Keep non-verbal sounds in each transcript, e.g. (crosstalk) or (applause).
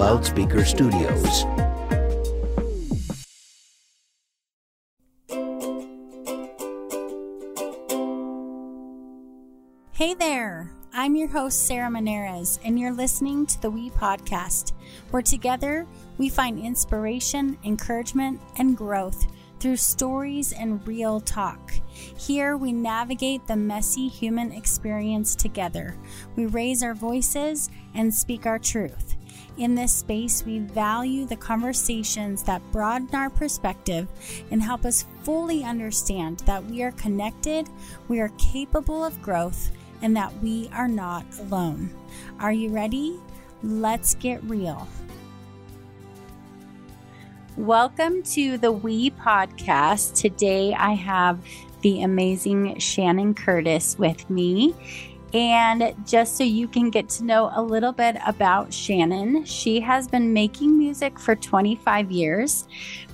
Loudspeaker Studios. Hey there! I'm your host, Sarah Monares, and you're listening to the We Podcast, where together we find inspiration, encouragement, and growth through stories and real talk. Here we navigate the messy human experience together. We raise our voices and speak our truth. In this space, we value the conversations that broaden our perspective and help us fully understand that we are connected, we are capable of growth, and that we are not alone. Are you ready? Let's get real. Welcome to the We Podcast. Today I have the amazing Shannon Curtis with me. And just so you can get to know a little bit about Shannon, she has been making music for 25 years.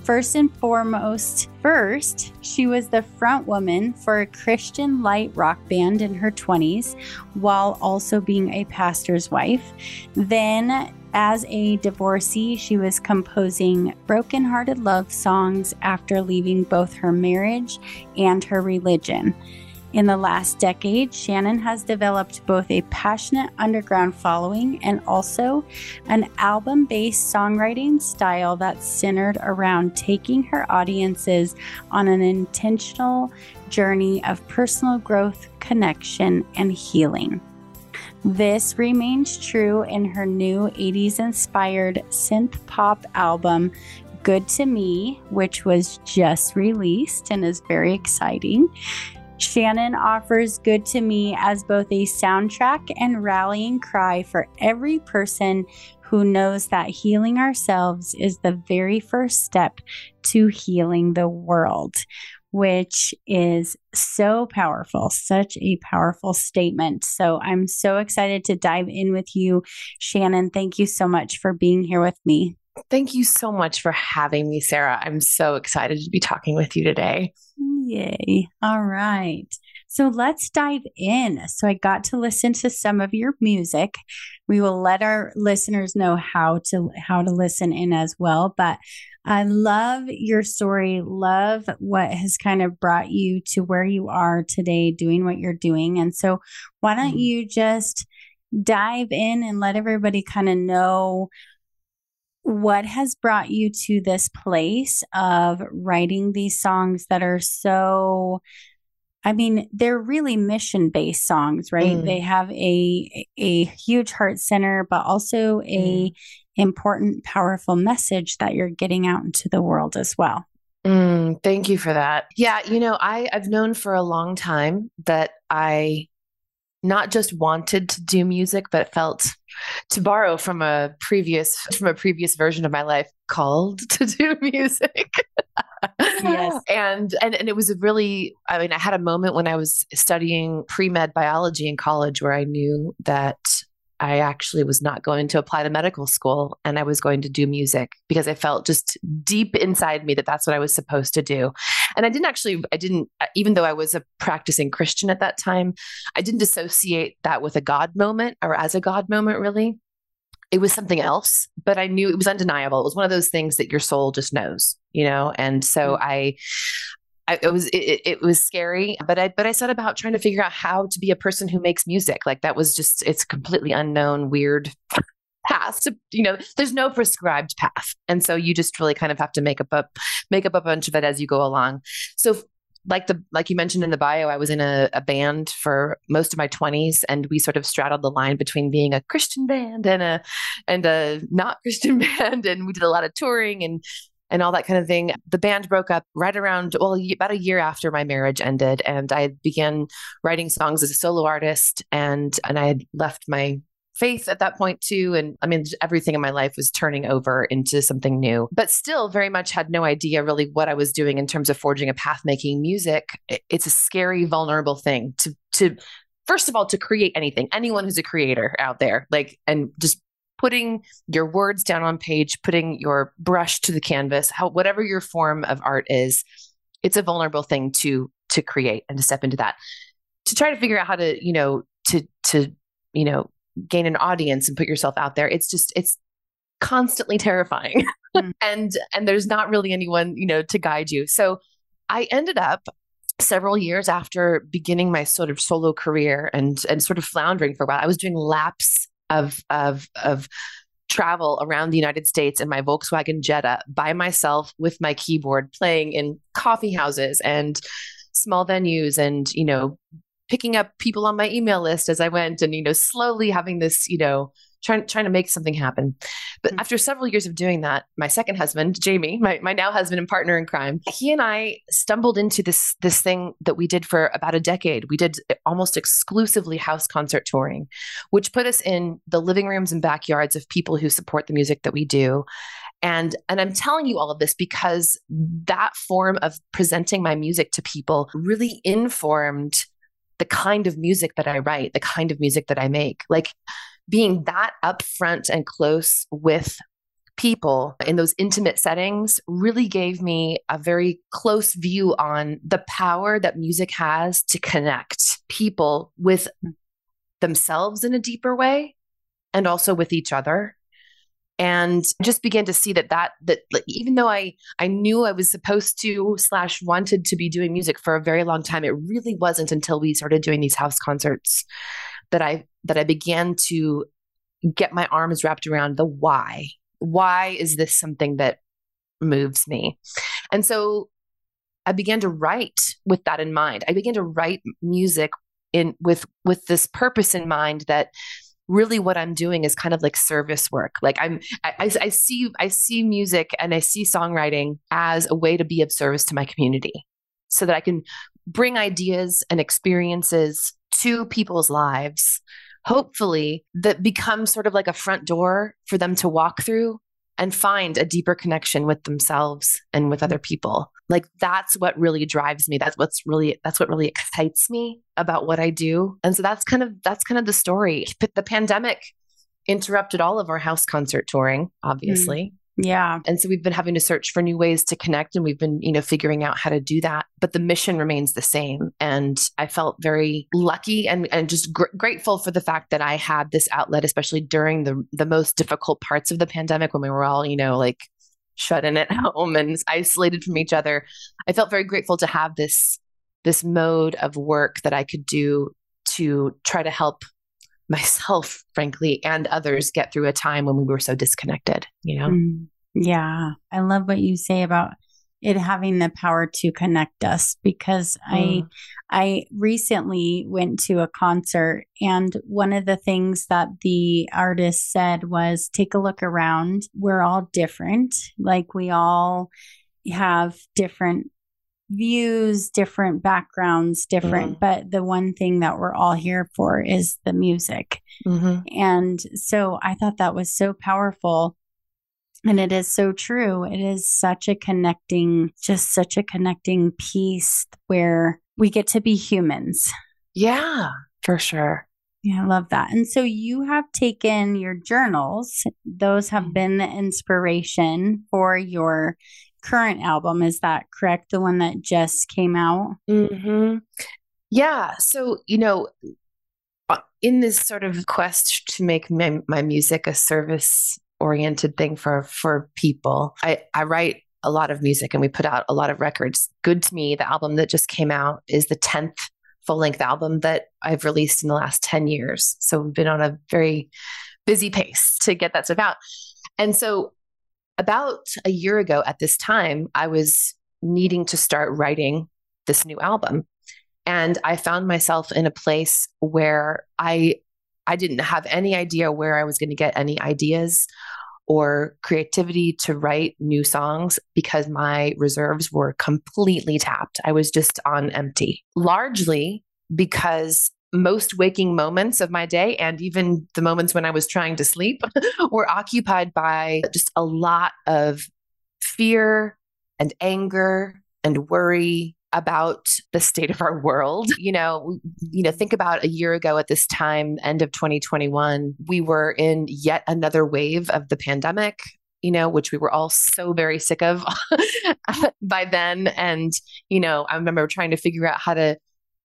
First and foremost, first, she was the front woman for a Christian light rock band in her 20s while also being a pastor's wife. Then, as a divorcee, she was composing broken-hearted love songs after leaving both her marriage and her religion. In the last decade, Shannon has developed both a passionate underground following and also an album based songwriting style that's centered around taking her audiences on an intentional journey of personal growth, connection, and healing. This remains true in her new 80s inspired synth pop album, Good to Me, which was just released and is very exciting. Shannon offers Good to Me as both a soundtrack and rallying cry for every person who knows that healing ourselves is the very first step to healing the world, which is so powerful, such a powerful statement. So I'm so excited to dive in with you, Shannon. Thank you so much for being here with me. Thank you so much for having me, Sarah. I'm so excited to be talking with you today. Yay. All right. So let's dive in. So I got to listen to some of your music. We will let our listeners know how to how to listen in as well, but I love your story. Love what has kind of brought you to where you are today doing what you're doing. And so why don't mm-hmm. you just dive in and let everybody kind of know what has brought you to this place of writing these songs that are so I mean, they're really mission based songs, right? Mm. They have a a huge heart center, but also a mm. important, powerful message that you're getting out into the world as well. Mm, thank you for that. Yeah, you know, I I've known for a long time that I not just wanted to do music, but felt to borrow from a previous from a previous version of my life called (laughs) to do music. yes. And and and it was a really I mean I had a moment when I was studying pre-med biology in college where I knew that I actually was not going to apply to medical school and I was going to do music because I felt just deep inside me that that's what I was supposed to do. And I didn't actually, I didn't, even though I was a practicing Christian at that time, I didn't associate that with a God moment or as a God moment, really. It was something else, but I knew it was undeniable. It was one of those things that your soul just knows, you know? And so mm-hmm. I, I, it was it, it, was scary, but I but I set about trying to figure out how to be a person who makes music. Like that was just it's completely unknown, weird path to you know. There's no prescribed path, and so you just really kind of have to make up a make up a bunch of it as you go along. So like the like you mentioned in the bio, I was in a, a band for most of my twenties, and we sort of straddled the line between being a Christian band and a and a not Christian (laughs) band, and we did a lot of touring and and all that kind of thing. The band broke up right around, well, about a year after my marriage ended. And I began writing songs as a solo artist. And, and I had left my faith at that point too. And I mean, everything in my life was turning over into something new, but still very much had no idea really what I was doing in terms of forging a path making music. It's a scary, vulnerable thing to, to, first of all, to create anything, anyone who's a creator out there, like, and just putting your words down on page, putting your brush to the canvas, how whatever your form of art is, it's a vulnerable thing to to create and to step into that. To try to figure out how to, you know, to to, you know, gain an audience and put yourself out there. It's just it's constantly (laughs) terrifying. Mm. and and there's not really anyone, you know, to guide you. So I ended up several years after beginning my sort of solo career and and sort of floundering for a while. I was doing laps of of of travel around the United States in my Volkswagen Jetta by myself with my keyboard, playing in coffee houses and small venues and, you know, picking up people on my email list as I went and, you know, slowly having this, you know, trying trying to make something happen. But mm-hmm. after several years of doing that, my second husband, Jamie, my, my now husband and partner in crime, he and I stumbled into this this thing that we did for about a decade. We did almost exclusively house concert touring, which put us in the living rooms and backyards of people who support the music that we do. And and I'm telling you all of this because that form of presenting my music to people really informed the kind of music that I write, the kind of music that I make. Like being that upfront and close with people in those intimate settings really gave me a very close view on the power that music has to connect people with themselves in a deeper way and also with each other. And just began to see that that that even though i i knew i was supposed to slash wanted to be doing music for a very long time it really wasn't until we started doing these house concerts that i that i began to get my arms wrapped around the why. Why is this something that moves me? And so i began to write with that in mind. I began to write music in with with this purpose in mind that really what I'm doing is kind of like service work. Like I'm, I, I, see, I see music and I see songwriting as a way to be of service to my community so that I can bring ideas and experiences to people's lives, hopefully that becomes sort of like a front door for them to walk through and find a deeper connection with themselves and with other people. Like that's what really drives me. That's what's really that's what really excites me about what I do. And so that's kind of that's kind of the story. The pandemic interrupted all of our house concert touring, obviously. Mm. Yeah. And so we've been having to search for new ways to connect and we've been, you know, figuring out how to do that. But the mission remains the same. And I felt very lucky and, and just gr- grateful for the fact that I had this outlet, especially during the, the most difficult parts of the pandemic when we were all, you know, like shut in at (laughs) home and isolated from each other. I felt very grateful to have this, this mode of work that I could do to try to help myself, (laughs) frankly, and others get through a time when we were so disconnected, you know? Mm, yeah. I love what you say about it having the power to connect us because mm. I I recently went to a concert and one of the things that the artist said was take a look around. We're all different. Like we all have different views, different backgrounds, different, mm. but the one thing that we're all here for is the music. Mm-hmm. And so I thought that was so powerful. And it is so true. It is such a connecting, just such a connecting piece where we get to be humans. Yeah, for sure. Yeah, I love that. And so you have taken your journals, those have mm. been the inspiration for your current album. Is that correct? The one that just came out? Mm-hmm. Yeah. So, you know, uh, in this sort of quest to make my, my music a service oriented thing for for people, I, I write a lot of music and we put out a lot of records. Good to Me, the album that just came out, is the 10th full length album that I've released in the last 10 years. So we've been on a very busy pace to get that stuff out. And so about a year ago at this time, I was needing to start writing this new album. And I found myself in a place where I I didn't have any idea where I was going to get any ideas or creativity to write new songs because my reserves were completely tapped. I was just on empty. Largely because most waking moments of my day and even the moments when I was trying to sleep (laughs) were occupied by just a lot of fear and anger and worry about the state of our (laughs) world. You know, you know, think about a year ago at this time, end of 2021, we were in yet another wave of the pandemic you know, which we were all so very sick of (laughs) by then. And, you know, I remember trying to figure out how to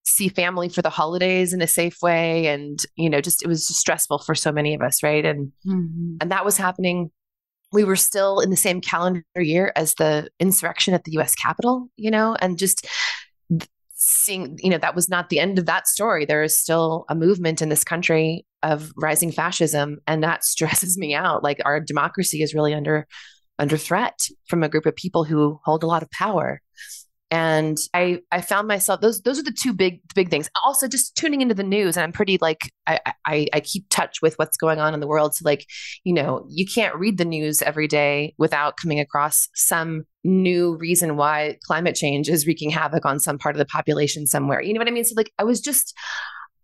see family for the holidays in a safe way and you know just it was just stressful for so many of us right and mm-hmm. and that was happening we were still in the same calendar year as the insurrection at the US Capitol, you know, and just seeing, you know, that was not the end of that story. There is still a movement in this country of rising fascism, and that (laughs) stresses me out. Like our democracy is really under under threat from a group of people who hold a lot of power and I I found myself those those are the two big big things. Also, just tuning into the news, and I'm pretty like I, I I keep touch with what's going on in the world. So like you know you can't read the news every day without coming across some new reason why climate change is wreaking havoc on some part of the population somewhere. You know what I mean? So like I was just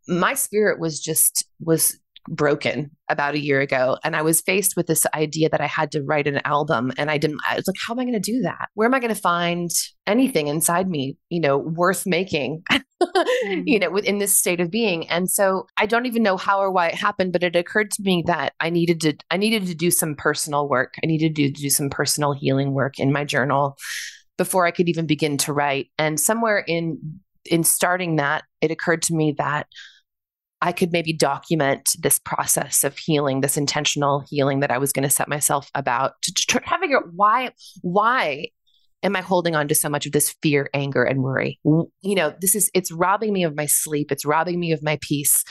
my spirit was just was broken about a year ago and i was faced with this idea that i had to write an album and i didn't i was like how am i going to do that? Where am i going to find anything inside me you know worth making? (laughs) Mm. you know within this state of being and so i don't even know how or why it happened but it occurred to me that i needed to i needed to do some personal work. I needed to do some personal healing work in my journal before i could even begin to write and somewhere in in starting that it occurred to me that I could maybe document this process of healing, this intentional healing that I was going to set myself about to, to try to figure out why, why am I holding on to so much of this fear, anger, and worry? You know, this is, it's robbing me of my sleep. It's robbing me of my peace.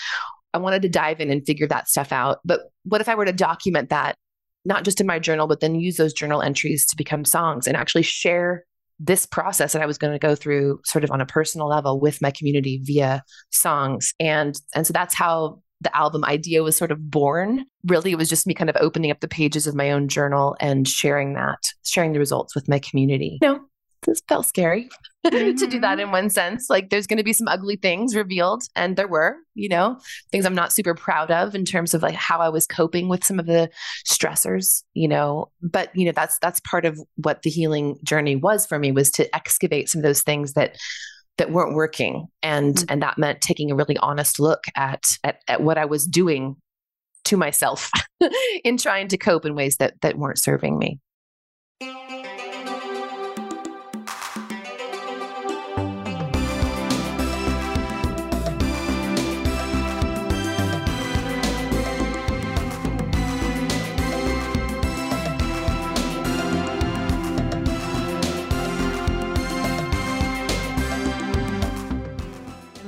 I wanted to dive in and figure that stuff out. But what if I were to document that, not just in my journal, but then use those journal entries to become songs and actually share this process that I was going to go through sort of on a personal level with my community via songs. And and so that's how the album idea was sort of born. Really, it was just me kind of opening up the pages of my own journal and sharing that, sharing the results with my community. You know, this felt scary mm-hmm. (laughs) to do that mm-hmm. in one sense. Like there's going to be some ugly things revealed, and there were, you know, things I'm not super proud of in terms of like how I was coping with some of the stressors, you know. But you know, that's that's part of what the healing journey was for me was to excavate some of those things that that weren't working, and mm-hmm. and that meant taking a really honest look at at, at what I was doing to myself (laughs) in trying to cope in ways that that weren't serving me.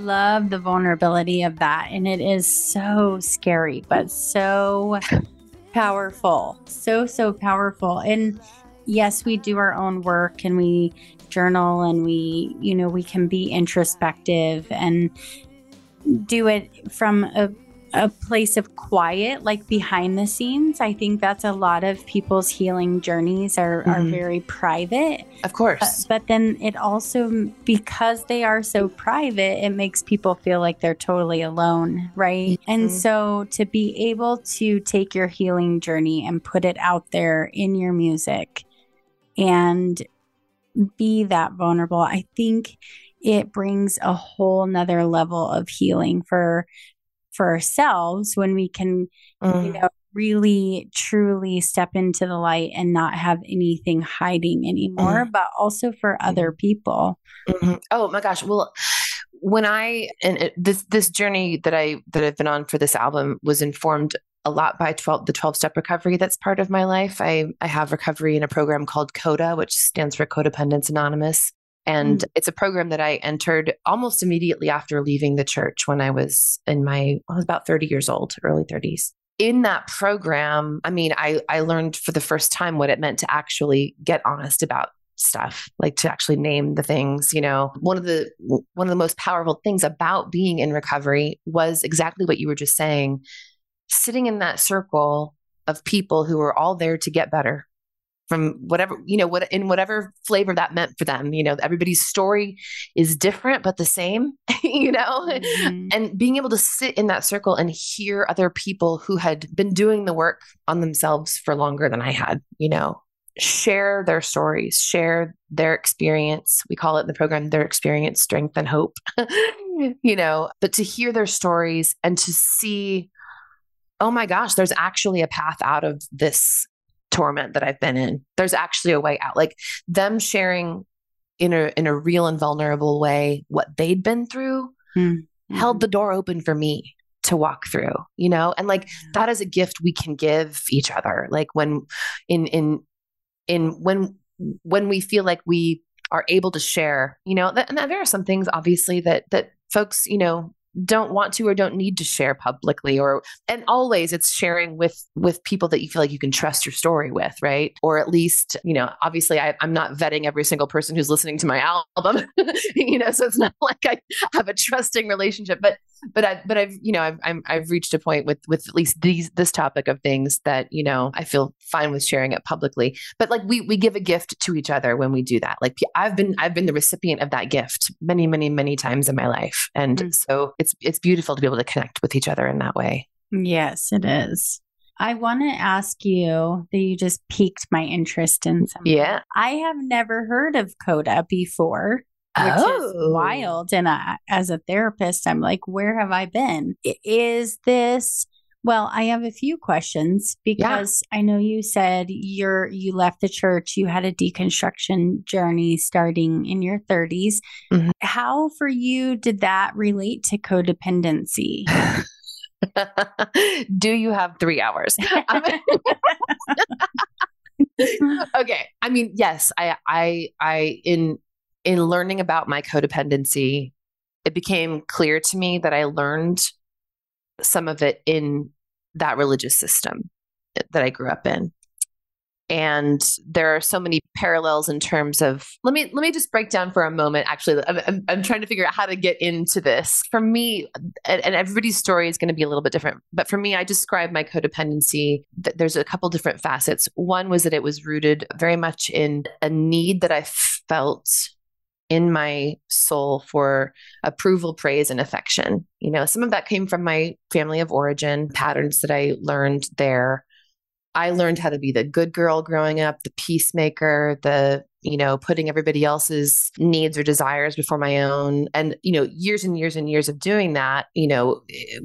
Love the vulnerability of that. And it is so scary, but so powerful. So, so powerful. And yes, we do our own work and we journal and we, you know, we can be introspective and do it from a a place of quiet, like behind the scenes. I think that's a lot of people's healing journeys are, mm-hmm. are very private. Of course. But, but, then it also, because they are so private, it makes people feel like they're totally alone, right? Mm-hmm. And so to be able to take your healing journey and put it out there in your music and be that vulnerable, I think it brings a whole nother level of healing for for ourselves when we can mm. you know really truly step into the light and not have anything hiding anymore mm. but also for mm-hmm. other people mm-hmm. oh my gosh well when i and it, this this journey that i that i've been on for this album was informed a lot by 12 the 12 step recovery that's part of my life i i have recovery in a program called coda which stands for codependence anonymous and mm. it's a program that I entered almost immediately after leaving the church when I was in my, I was about 30 years old, early 30s. In that program, I mean, I, I learned for the first time what it meant to actually get honest about stuff like to actually name the things you know one of the one of the most powerful things about being in recovery was exactly what you were just saying sitting in that circle of people who were all there to get better from whatever you know what in whatever flavor that meant for them you know everybody's story is different but the same (laughs) you know? Mm-hmm. and being able to sit in that circle and hear other people who had been doing the work on themselves for longer than i had you know share their stories share their experience. We call it in the program their experience strength and hope (laughs) you know? But to hear their stories and to see oh my gosh there's actually a path out of this torment that I've been in. There's actually a way out. Like them sharing in a in a real and vulnerable way what they'd been through mm-hmm. held the door open for me to walk through, you know? And like that is a gift we can give each other. Like when in in in when when we feel like we are able to share, you know, that, and there are some things obviously that that folks, you know, don't want to or don't need to share publicly or and always it's sharing with with people that you feel like you can trust your story with right or at least you know obviously I, i'm not vetting every single person who's listening to my album (laughs) you know so it's not (laughs) like i have a trusting relationship but but I, but I've you know I've I'm, I've reached a point with with at least these this topic of things that you know I feel fine with sharing it publicly. But like we we give a gift to each other when we do that. Like I've been I've been the recipient of that gift many many many times in my life, and mm. so it's it's beautiful to be able to connect with each other in that way. Yes, it is. I want to ask you that you just piqued my interest in something. Yeah. I have never heard of Coda before which oh. is wild. And I, as a therapist, I'm like, where have I been? Is this? Well, I have a few questions because yeah. I know you said you're you left the church, you had a deconstruction journey starting in your 30s. Mm-hmm. How for you did that relate to codependency? (laughs) Do you have 3 hours? (laughs) (laughs) okay. I mean, yes, I I I in in learning about my codependency, it became clear to me that I learned some of it in that religious system that I grew up in. And there are so many parallels in terms of let me let me just break down for a moment. Actually, I'm, I'm, trying to figure out how to get into this. For me, and, and everybody's story is going to be a little bit different. But for me, I describe my codependency. That there's a couple different facets. One was that it was rooted very much in a need that I felt in my soul for approval, praise, and affection. You know, some of that came from my family of origin, patterns that I learned there. I learned how to be the good girl growing up, the peacemaker, the, you know, putting everybody else's needs or desires before my own. And, you know, years and years and years of doing that, you know, eh,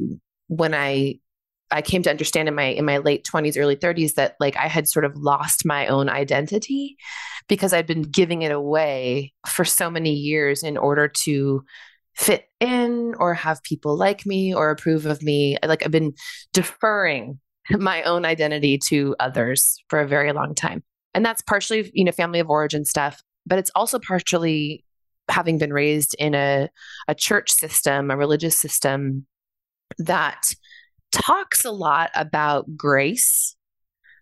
when I I came to understand in my in my late 20s early 30s that like I had sort of lost my own identity because I'd been giving it away for so many years in order to fit in or have people like me or approve of me. Like I've been deferring my own identity to others for a very long time. And that's partially you know family of origin stuff but it's also partially having been raised in a a church system a religious system that talks a lot about grace,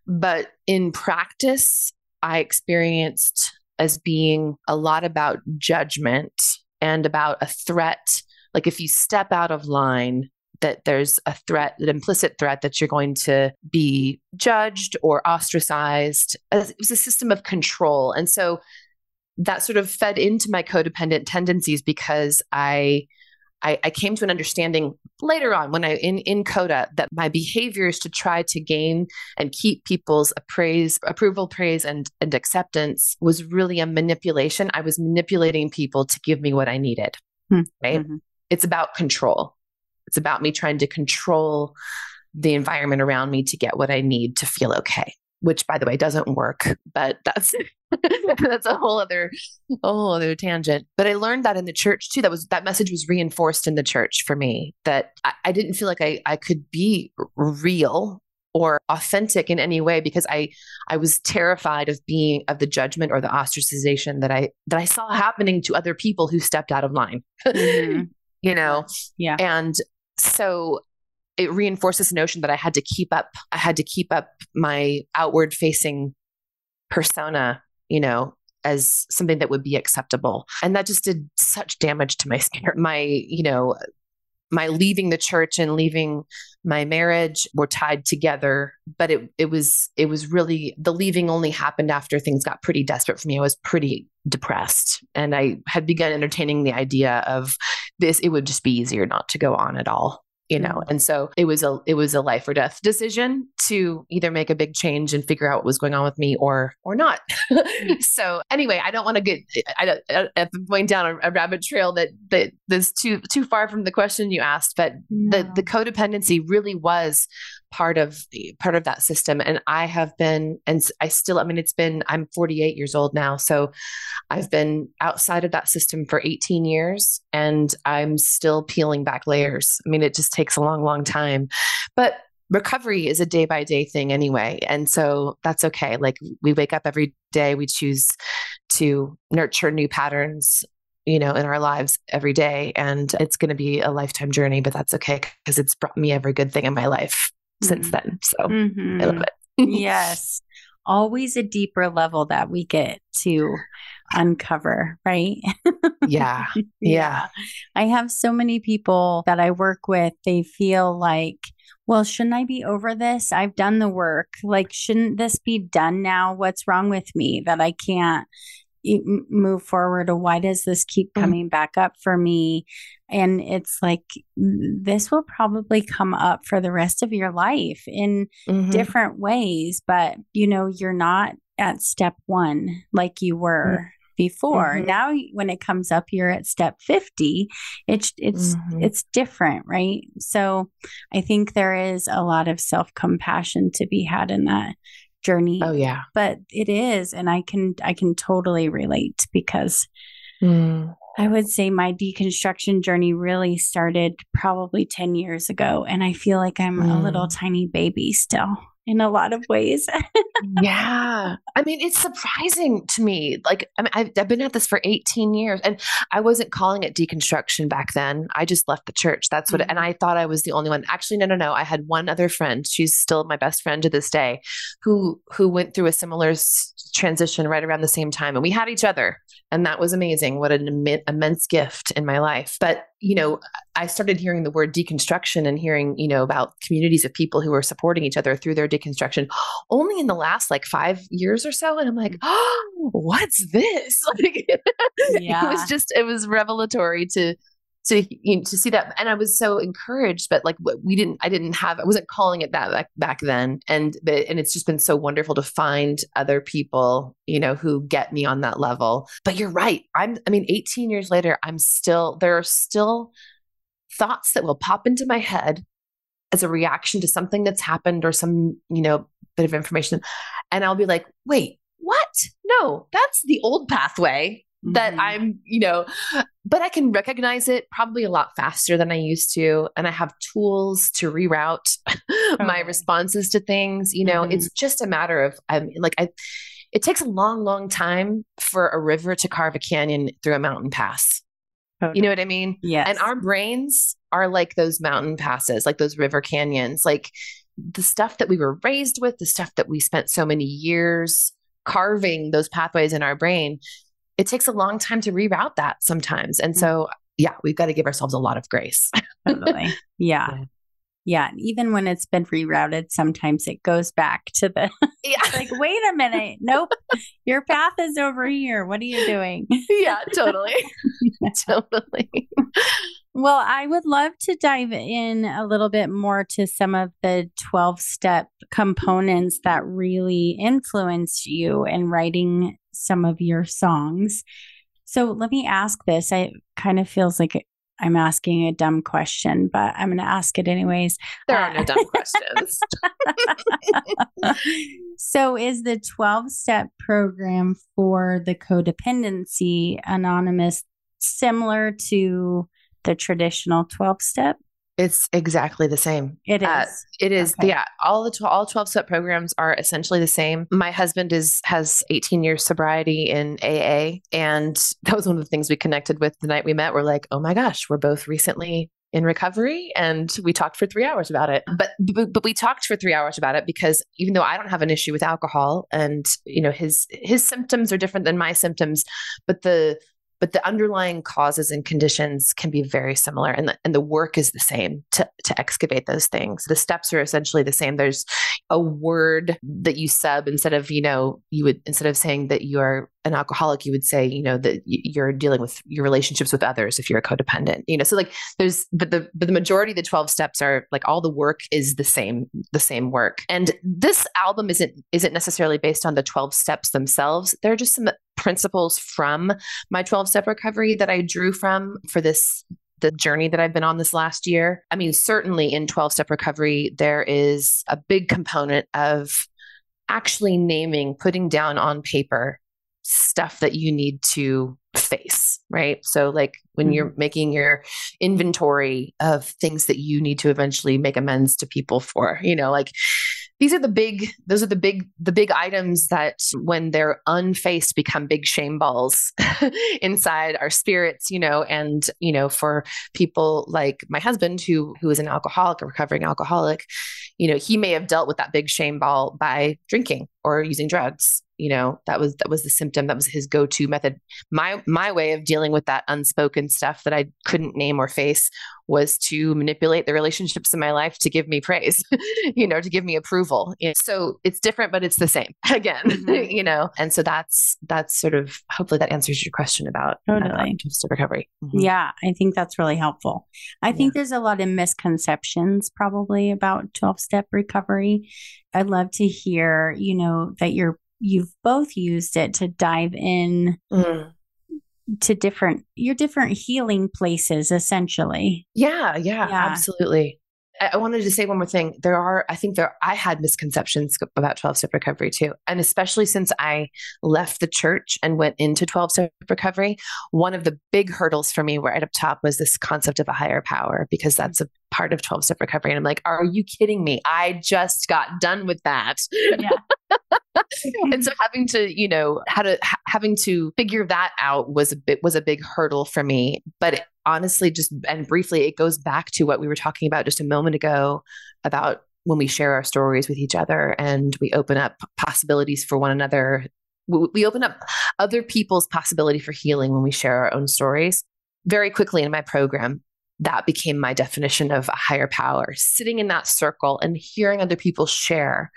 but in practice, I experienced as being a lot about judgment and about a threat. Like if you step out of line, that there's a threat, an implicit threat that you're going to be judged or ostracized. It was a system of control. And so that sort of fed into my codependent tendencies because I I, I, came to an understanding later on when I in in Coda that my behaviors to try to gain and keep people's appraise, approval, praise, and and acceptance was really a manipulation. I was manipulating people to give me what I needed. Hmm. Right? Mm-hmm. It's about control. It's about me trying to control the environment around me to get what I need to feel okay which by the way doesn't work but that's (laughs) that's a whole other a whole other tangent. But i learned that in the church too. That was that message was reinforced in the church for me that i, I didn't feel like I, I could be real or authentic in any way because i i was terrified of being of the judgment or the ostracization that i that i saw happening to other people who stepped out of line. Mm-hmm. (laughs) you know? Yeah. And so it reinforced this notion that I had to keep up, I had to keep up my outward facing persona, you know, as something that would be acceptable. And that just did such damage to my spirit. My, you know, my leaving the church and leaving my marriage were tied together but it it was it was really the leaving only happened after things got pretty desperate for me i was pretty depressed and i had begun entertaining the idea of this it would just be easier not to go on at all you know and so it was a it was a life or death decision to either make a big change and figure out what was going on with me or or not (laughs) so anyway i don't want to get i, I, am going down a, a, rabbit trail that that that's too too far from the question you asked but no. the the codependency really was part of part of that system. And i have been and i still i mean it's been i'm 48 years old now. So i've been outside of that system for 18 years and i'm still peeling back layers. I mean it just takes a long long time. But recovery is a day by day thing anyway. And so that's okay. Like we wake up every day we choose to nurture new patterns you know, in our lives every day. And it's going to be a lifetime journey, but that's okay because it's brought me every good thing in my life. Since then. So mm-hmm. I love it. yes. Always a deeper level that we get to uncover, right? (laughs) yeah. Yeah. I have so many people that I work with, they feel like, well, shouldn't I be over this? I've done the work. Like, shouldn't this be done now? What's wrong with me that I can't? Move forward or why does this keep mm-hmm. coming back up for me and it's like this will probably come up for the rest of your life in mm-hmm. different ways but you know you're not at step 1 like you were mm-hmm. before mm-hmm. now when it comes up you're at step 50 it's it's mm-hmm. it's different right so i think there is a lot of self-compassion to be had in that journey. Oh yeah. But it is and I can I can totally relate because mm. I would say my deconstruction journey really started probably 10 years ago and I feel like I'm mm. a little mm. tiny baby still in a lot of ways. (laughs) yeah. I mean, it's surprising to me. Like, I mean, I've, I've, been at this for 18 years and I wasn't calling it deconstruction back then. I just left the church. That's what, mm-hmm. and I thought I was the only one. Actually, no, no, no. I had one other friend. She's still my best friend to this day who, who went through a similar s- transition right around the same time. And we had each other and that was amazing. What an Im- immense gift in my life. But, you know, I started hearing the word deconstruction and hearing, you know, about communities of people who are supporting each other through their deconstruction only in the last like five years or so. And I'm like, oh, (gasps) what's this? (laughs) Like, yeah. (laughs) it was just, it was revelatory to, to you know, to see that and i was so encouraged but like we didn't i didn't have i wasn't calling it that back, back then and the, and it's just been so wonderful to find other people you know who get me on that level but you're right i'm i mean 18 years later i'm still there are still thoughts that will pop into my head as a reaction to something that's happened or some you know bit of information and i'll be like wait what no that's the old pathway that mm-hmm. I'm, you know, but I can recognize it probably a lot faster than I used to. And I have tools to reroute (laughs) my responses to things. You know, mm-hmm. it's just a matter of, I'm like, I, it takes a long, long time for a river to carve a canyon through a mountain pass. You know what I mean? Yeah. And our brains are like those mountain passes, like those river canyons, like the stuff that we were raised with, the stuff that we spent so many years carving those pathways in our brain it takes a long time to reroute that sometimes. And mm. so, yeah, we've got to give ourselves a lot of grace. totally. Yeah. (laughs) yeah. Yeah. Even when it's been rerouted, sometimes it goes back to the (laughs) yeah. like, wait a minute. Nope. Your path is over here. What are you doing? (laughs) Yeah, totally. (laughs) totally. Well, I would love to dive in a little bit more to some of the 12 step components that really influenced you in writing some of your songs. So let me ask this. I kind of feels like I'm asking a dumb question, but I'm going to ask it anyways. There are uh, no dumb questions. (laughs) (laughs) so, is the 12 step program for the codependency anonymous similar to the traditional 12 step? It's exactly the same. It uh, is. Uh, it is. Okay. Yeah. All the tw- all 12 step programs are essentially the same. My husband is has 18 years sobriety in AA and (laughs) that was one of the things we connected with the night we met. We're like, "Oh my gosh, we're both recently in recovery and we talked for 3 hours about it." But, but but we talked for 3 hours about it because even though I don't have an issue with alcohol and you know his his symptoms are different than my symptoms, but the but the underlying causes and conditions can be very similar and the, and the work is the same to, to excavate those things. The steps are essentially the same. There's a word that you sub instead of you know you would instead of saying that you are an alcoholic you would say you know that you're dealing with your relationships with others if you're a codependent you know so like there's but the but the majority of the 12 steps are like all the work is the same the same work and this album isn't isn't necessarily based on the 12 steps themselves they're just some principles from my 12 step recovery that I drew from for this the journey that I've been on this last year. I mean, certainly in 12 step recovery, there is a big component of actually naming, putting down on paper stuff that you need to face, right? So, like when mm-hmm. you're making your inventory of things that you need to eventually make amends to people for, you know, like these are the big those are the big the big items that when they're unfaced become big shame balls (laughs) inside our spirits you know and you know for people like my husband who who is an alcoholic a recovering alcoholic you know he may have dealt with that big shame ball by drinking or using drugs you know that was that was the symptom that was his go-to method my my way of dealing with that unspoken stuff that i couldn't name or face was to manipulate the relationships in my life to give me praise (laughs) you know to give me approval so it's different but it's the same (laughs) again mm-hmm. you know and so that's that's sort of hopefully that answers your question about totally. um, recovery mm-hmm. yeah i think that's really helpful i yeah. think there's a lot of misconceptions probably about 12 step recovery I'd love to hear, you know, that you're you've both used it to dive in mm. to different your different healing places essentially. Yeah, yeah, yeah. absolutely. I wanted to say one more thing. There are, I think there, I had misconceptions about 12 step recovery too. And especially since I left the church and went into 12 step recovery, one of the big hurdles for me right up top was this concept of a higher power, because that's a part of 12 step recovery. And I'm like, are you kidding me? I just got done with that. Yeah. (laughs) and so having to, you know, how to, ha- having to figure that out was a bit, was a big hurdle for me. But honestly, just and briefly, it goes back to what we were talking about just a moment ago about when we share our stories with each other and we open up possibilities for one another. We open up other people's possibility for healing when we share our own stories. Very quickly in my program, that became my definition of a higher power, sitting in that circle and hearing other people share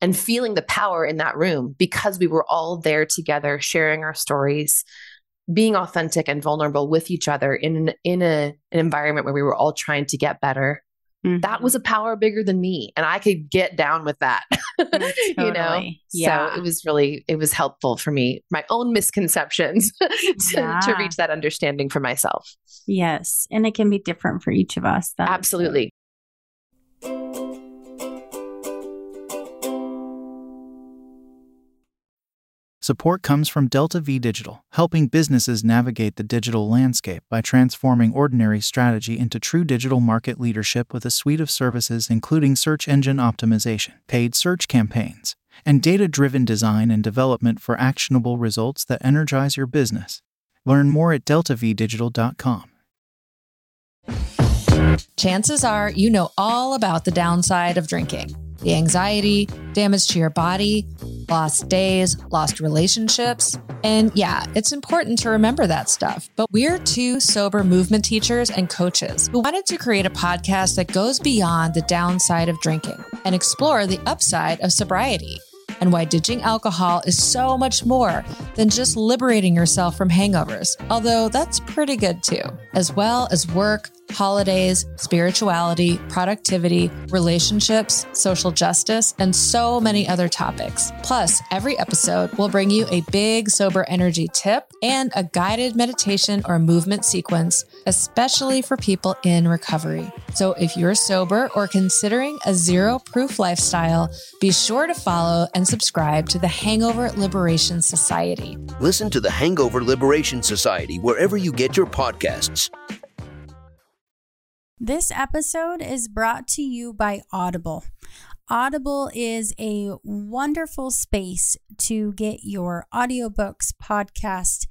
and feeling the power in that room because we were all there together sharing our stories being authentic and vulnerable with each other in in a, an environment where we were all trying to get better mm-hmm. that was a power bigger than me and i could get down with that totally. (laughs) you know yeah. so it was really it was helpful for me my own misconceptions (laughs) to, yeah. to reach that understanding for myself yes and it can be different for each of us that absolutely Support comes from Delta V Digital, helping businesses navigate the digital landscape by transforming ordinary strategy into true digital market leadership with a suite of services including search engine optimization, paid search campaigns, and data driven design and development for actionable results that energize your business. Learn more at deltavdigital.com. Chances are you know all about the downside of drinking the anxiety, damage to your body, lost days, lost relationships. And yeah, it's important to remember that stuff. But we're two sober movement teachers and coaches who wanted to create a podcast that goes beyond the downside of drinking and explore the upside of sobriety and why ditching alcohol is so much more than just liberating yourself from hangovers, although that's pretty good too, as well as work holidays, spirituality, productivity, relationships, social justice, and so many other topics. Plus, every episode will bring you a big sober energy tip and a guided meditation or movement sequence, especially for people in recovery. So if you're sober or considering a zero proof lifestyle, be sure to follow and subscribe to the Hangover Liberation Society. Listen to the Hangover Liberation Society wherever you get your podcasts. This episode is brought to you by Audible. Audible is a wonderful space to get your audiobooks, podcast,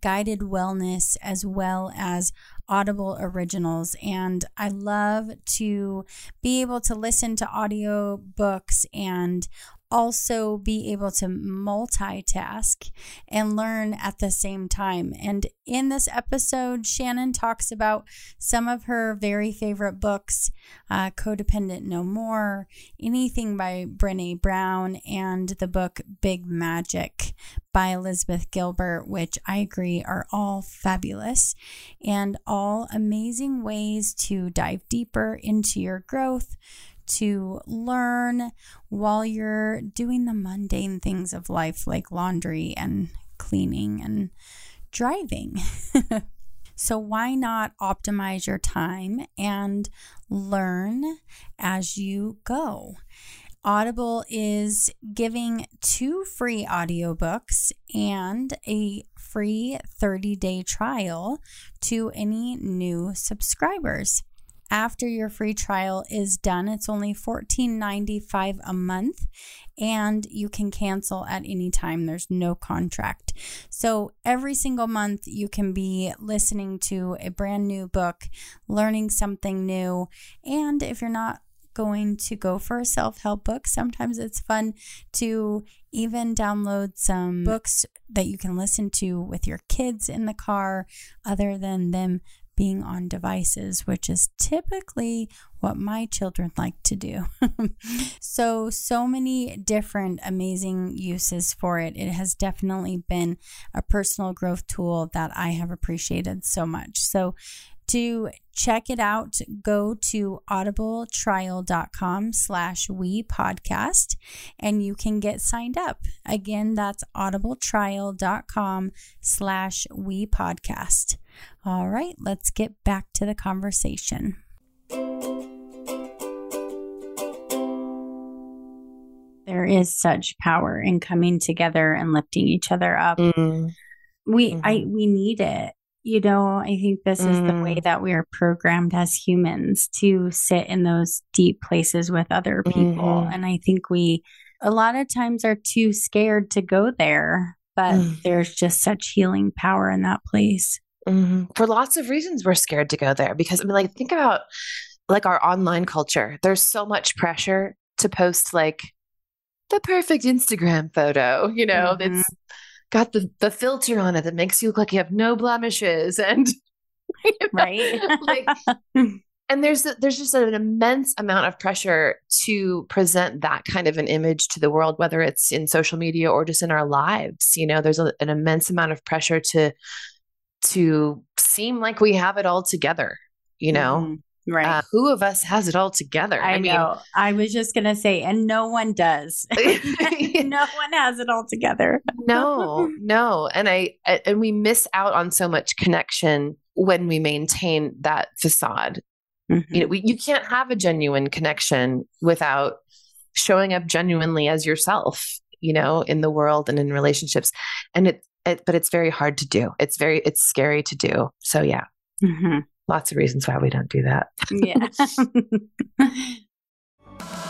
guided wellness, as well as Audible originals. And I love to be able to listen to audiobooks and also be able to multitask and learn at the same time. And in this episode, Shannon talks about some of her very favorite books uh, Codependent No More, anything by Brene Brown, and the book Big Magic by Elizabeth Gilbert, which I agree are all fabulous and all amazing ways to dive deeper into your growth to learn while you're doing the mundane things of life like laundry and cleaning and driving. (laughs) So, why not optimize your time and learn as you go? Audible is giving two free audiobooks and a free 30 day trial to any new subscribers. After your free trial is done, it's only $14.95 a month and you can cancel at any time. There's no contract. So every single month, you can be listening to a brand new book, learning something new. And if you're not going to go for a self help book, sometimes it's fun to even download some books that you can listen to with your kids in the car, other than them being on devices, which is typically what my children like to do. (laughs) so, so many different amazing uses for it. It has definitely been a personal growth tool that I have appreciated so much. So, to check it out, go to audibletrial.com slash we podcast and you can get signed up. Again, that's audibletrial.com slash we podcast. All right, let's get back to the conversation. There is such power in coming together and lifting each other up. Mm. We Mhm. I we need it. You know, I think this is the way Mm. that we are programmed as humans to sit in those deep places with other people. Mhm. And I think we a lot of times are too scared to go there, but Mm. there's just such healing power in that place. Hmm For lots of reasons, we're scared to go there because I mean, like, think about like our online culture. There's so much pressure to post like the perfect Instagram photo, you know, Mhm. that's got the the filter on it that makes you look like you have no blemishes and (laughs) you know, Right? like (laughs) and there's there's just an immense amount of pressure to present that kind of an image to the world whether it's in social media or just in our lives you know there's a, an immense amount of pressure to to seem like we have it all together you know Mhm. Right. uh, who of us has it all together I, mean know. I was just going to say, and no one does. (laughs) (laughs) no one has it all together. no (laughs) no and i and we miss out on so much connection when we maintain that facade you know we, you can't have a genuine connection without showing up genuinely as yourself you know in the world and in relationships and it, it but it's very hard to do it's very it's scary to do so yeah Mhm. lots of reasons why we don't do that Yeah. (laughs) (laughs)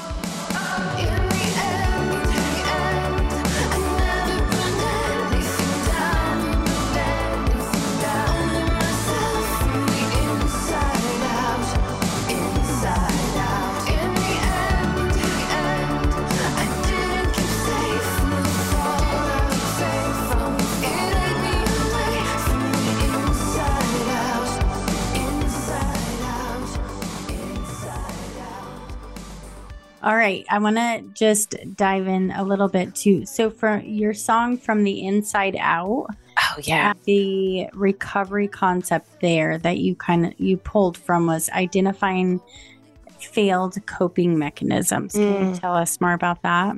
right. I want to just dive in a little bit too. So, for your song from the inside out, oh yeah the recovery concept there that you kind of you pulled from was identifying failed coping mechanisms. Can you Mm. tell us more about that?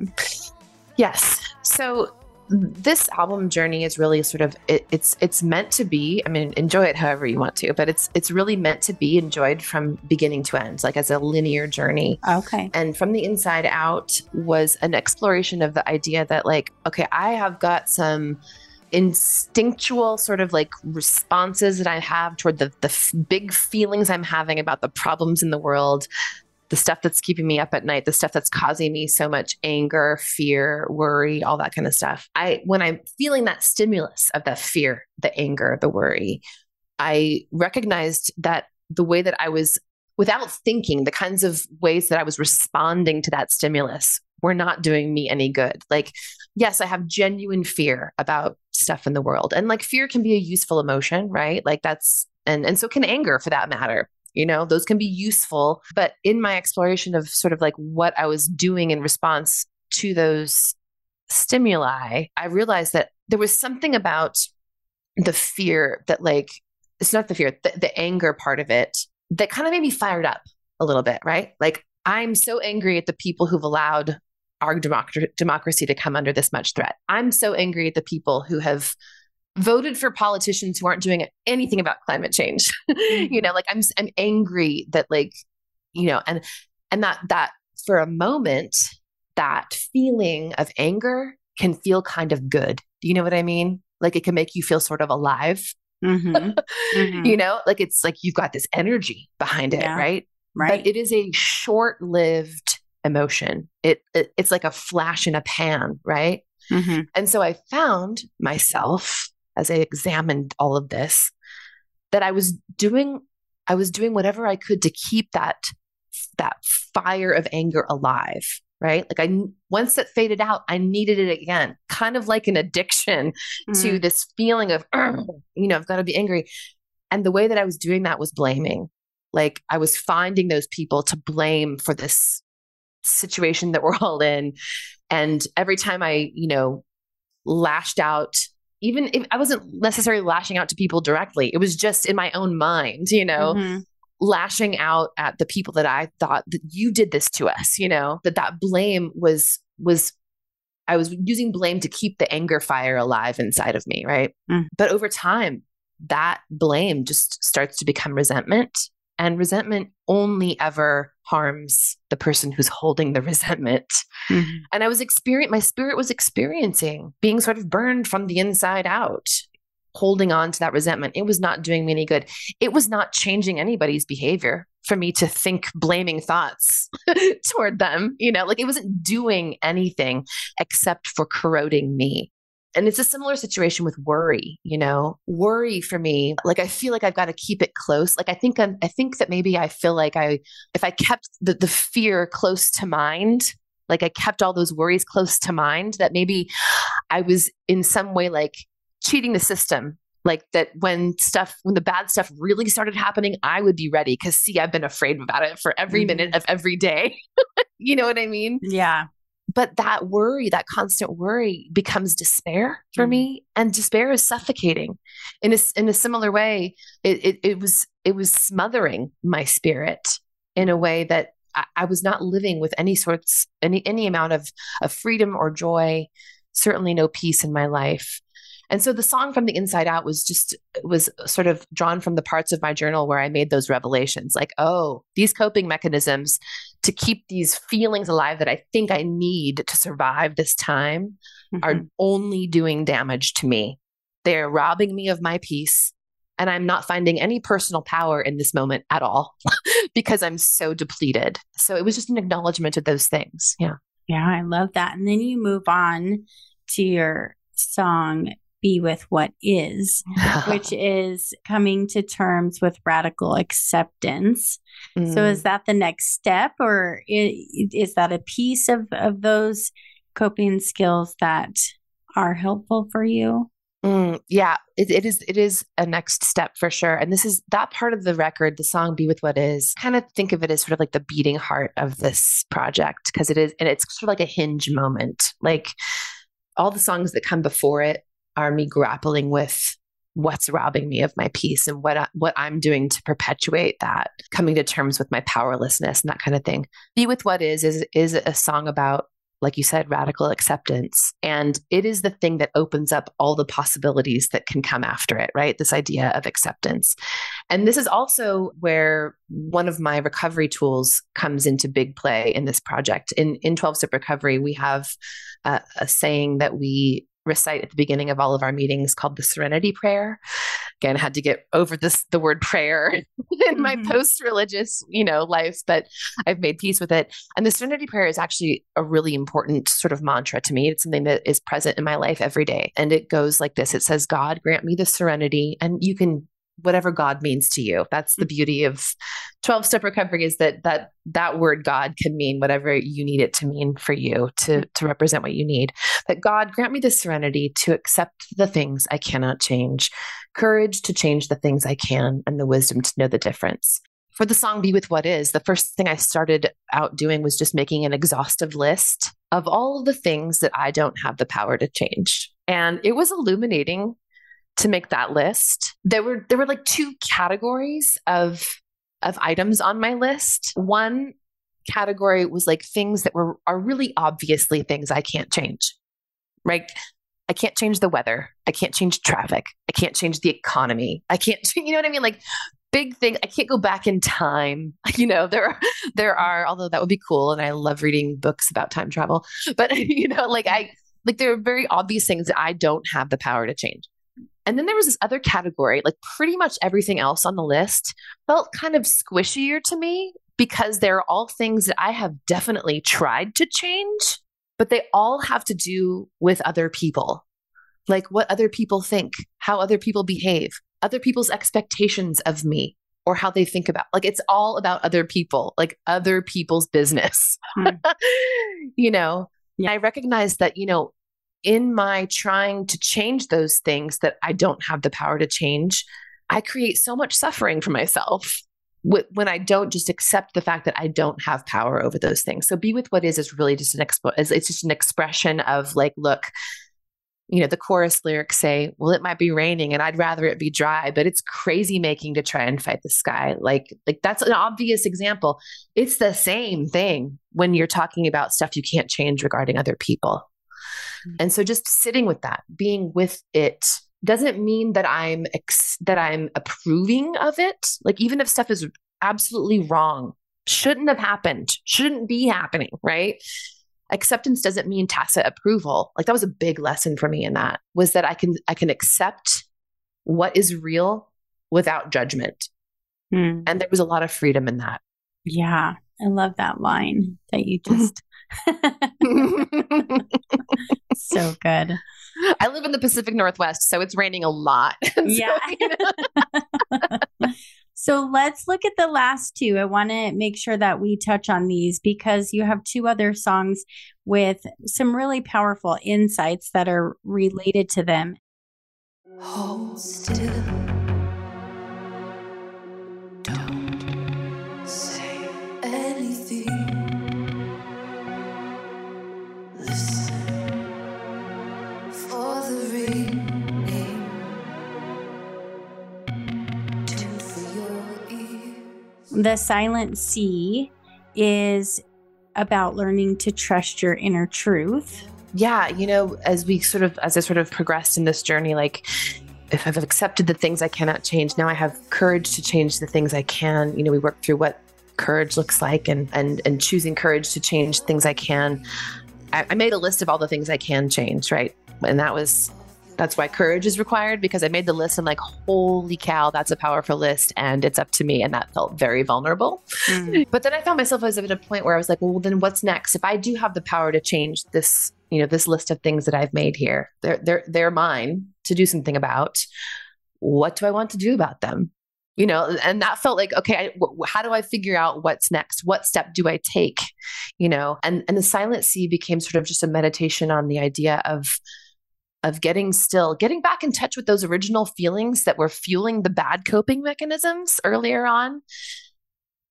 Yes. So this album journey is really sort of it, it's it's meant to be. I mean, enjoy it however you want to, but it's it's really meant to be enjoyed from beginning to end, like as a linear journey. Okay. And from the inside out was an exploration of the idea that like, okay, I have got some instinctual sort of like responses that I have toward the the f- big feelings I'm having about the problems in the world, the stuff that's keeping me up at night, the stuff that's causing me so much anger, fear, worry, all that kind of stuff. I when I'm feeling that stimulus of the fear, the anger, the worry, I recognized that the way that I was without thinking, the kinds of ways that I was responding to that stimulus were not doing me any good. Like, yes, I have genuine fear about stuff in the world. And like fear can be a useful emotion, right? Like that's and and so can anger for that matter. You know, those can be useful, but in my exploration of sort of like what I was doing in response to those stimuli, I realized that there was something about the fear that like it's not the fear, the, the anger part of it that kind of made me fired up a little bit, right? Like I'm so angry at the people who've allowed our democ- democracy to come under this much threat. I'm so angry at the people who have voted for politicians who aren't doing anything about climate change. (laughs) you know, like I'm I'm angry that like, you know, and and that that for a moment that feeling of anger can feel kind of good. Do you know what I mean? Like it can make you feel sort of alive. Mm-hmm. (laughs) Mm-hmm. you know, like it's like you've got this energy behind it, Yeah. right? right. But it is a short-lived emotion. It, it it's like a flash in a pan, right? Mhm. And so I found myself as I examined all of this that I was doing I was doing whatever I could to keep that that fire of anger alive, right? Like I once it faded out, I needed it again, kind of like an addiction to Mm. this feeling of you know, I've got to be angry. And the way that I was doing that was blaming. Like I was finding those people to blame for this situation that we're all in. And every time I, you know, lashed out, even if I wasn't necessarily lashing out to people directly, it was just in my own mind, you know, Mhm. lashing out at the people that I thought that you did this to us, you know, that that blame was, was, I was using blame to keep the anger fire alive inside of me, right? Mm. But over time, that blame just starts to become resentment. And resentment only ever harms the person who's holding the (laughs) resentment. Mhm. And I was experiencing, my spirit was experiencing being sort of burned from the inside out, holding on to that resentment. It was not doing me any good. It was not changing anybody's behavior for me to think blaming thoughts (laughs) toward them. You know, like it wasn't doing anything except for corroding me. And it's a similar situation with worry, you know. Worry for me, like I feel like I've got to keep it close. Like I think I'm, I think that maybe I feel like I if I kept the the fear close to mind, like I kept all those worries close to mind, that maybe I was in some way like cheating the system. Like that when stuff, when the bad stuff really started happening, I would be ready. Cause see, I've been afraid about it for every minute mm-hmm. of every day. (laughs) you know what I mean? Yeah. But that worry, that constant worry becomes despair for Mhm. me. And despair is suffocating. In a, in a similar way, it, it, it was, it was smothering my spirit in a way that I, I was not living with any sorts, any, any amount of, of freedom or joy, certainly no peace in my life. And so the song from the inside out was just was sort of drawn from the parts of my journal where I made those revelations like, oh, these coping mechanisms to keep these feelings alive that I think I need to survive this time are Mhm. only doing damage to me. They're robbing me of my peace. And I'm not finding any personal power in this moment at all (laughs) because I'm so depleted. So it was just an acknowledgement of those things. Yeah. Yeah, I love that. And then you move on to your song, Be With What Is, (laughs) which is coming to terms with radical acceptance. So, Mm. is that the next step, or i- is that a piece of, of those coping skills that are helpful for you? Mm, yeah, it, it is. It is a next step for sure. And this is that part of the record, the song "Be with What Is." Kind of think of it as sort of like the beating heart of this project because it is, and it's sort of like a hinge moment. Like all the songs that come before it are me grappling with what's robbing me of my peace and what I, what I'm doing to perpetuate that, coming to terms with my powerlessness and that kind of thing. "Be with What Is" is is a song about like you said, radical acceptance. And it is the thing that opens up all the possibilities that can come after it, right? This idea of acceptance. And this is also where one of my recovery tools comes into big play in this project. In, in 12 step recovery, we have a, a saying that we recite at the beginning of all of our meetings called the serenity prayer again I had to get over this the word prayer (laughs) in my Mhm. post-religious you know life but i've made peace with it and the serenity prayer is actually a really important sort of mantra to me. It's something that is present in my life every day. And it goes like this it says, God, grant me the serenity. And you can, whatever God means to you. That's the mm. beauty of 12 step recovery is that that that word God can mean whatever you need it to mean for you to, mm. to represent what you need. That God grant me the serenity to accept the things I cannot change, courage to change the things I can, and the wisdom to know the difference for the song Be With What Is, the first thing I started out doing was just making an exhaustive list of all of the things that I don't have the power to change. And it was illuminating to make that list. There were there were like two categories of of items on my list. One category was like things that were are really obviously things I can't change. Right? I can't change the weather. I can't change traffic. I can't change the economy. I can't, (laughs) you know what I mean? Like big thing. I can't go back in time. (laughs) You know, there are, there are, although that would be cool. And I love reading books about time travel, but (laughs) you know, like I, like there are very obvious things that I don't have the power to change. And then there was this other category, like pretty much everything else on the list felt kind of squishier to me because they're all things that I have definitely tried to change, but they all have to do with other people. Like what other people think, how other people behave, other people's expectations of me or how they think about. Like it's all about other people, like other people's business. Hmm. (laughs) you know, yeah. I recognize that, you know, in my trying to change those things that I don't have the power to change, I create so much suffering for myself when I don't just accept the fact that I don't have power over those things. So be with what is is really just an expo- it's just an expression of like, look, you know, the chorus lyrics say, well, it might be raining and I'd rather it be dry, but it's crazy making to try and fight the sky. Like, like that's an obvious example. It's the same thing when you're talking about stuff you can't change regarding other people. Mm-hmm. And so just sitting with that, being with it doesn't mean that I'm ex- that I'm approving of it. Like even if stuff is absolutely wrong, shouldn't have happened, shouldn't be happening, right? Acceptance doesn't mean tacit approval. Like that was a big lesson for me in that was that I can I can accept what is real without judgment. Hmm. And there was a lot of freedom in that. Yeah. I love that line that you just (laughs) so good. I live in the Pacific Northwest, so it's raining a lot. (laughs) yeah. (laughs) so let's look at the last two. I want to make sure that we touch on these because you have two other songs with some really powerful insights that are related to them. Hold still. The Silent Sea is about learning to trust your inner truth. Yeah, you know, as we sort of as I sort of progressed in this journey like if I've accepted the things I cannot change, now I have courage to change the things I can. You know, we work through what courage looks like and and and choosing courage to change things I can. I, I made a list of all the things I can change, right? And that was that's why courage is required because I made the list. I'm like, holy cow, that's a powerful list. And it's up to me. And that felt very vulnerable. Mm. (laughs) But then I found myself as at a point where I was like, well, then what's next? If I do have the power to change this, you know, this list of things that I've made here, they're, they're, they're mine to do something about. What do I want to do about them? You know, and that felt like, okay, I, w- how do I figure out what's next? What step do I take? You know, and, and the silent sea became sort of just a meditation on the idea of, of getting still, getting back in touch with those original feelings that were fueling the bad coping mechanisms earlier on.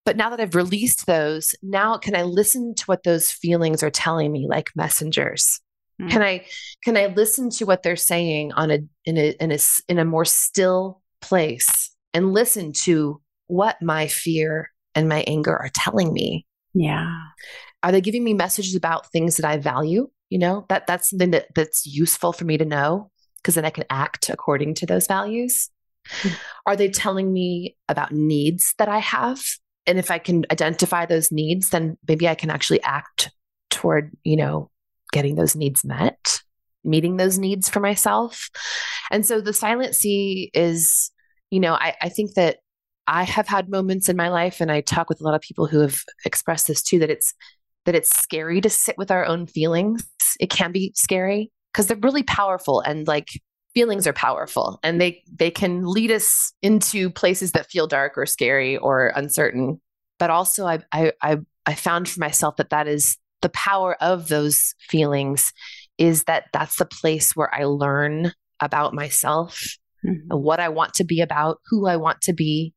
But now that I've released those, now can I listen to what those feelings are telling me like messengers? Mm. Can I can I listen to what they're saying on a in a in a in a more still place and listen to what my fear and my anger are telling me? Yeah. Are they giving me messages about things that I value? You know that that's something that that's useful for me to know because then i can act according to those values mm-hmm. are they telling me about needs that i have and if i can identify those needs then maybe i can actually act toward you know getting those needs met meeting those needs for myself and so the silent sea is you know I, I think that i have had moments in my life and i talk with a lot of people who have expressed this too that it's that it's scary to sit with our own feelings. It can be scary because they're really powerful and like feelings are powerful and they they can lead us into places that feel dark or scary or uncertain. But also I I I, I found for myself that that is the power of those feelings is that that's the place where I learn about myself, mm-hmm. what I want to be about, who I want to be,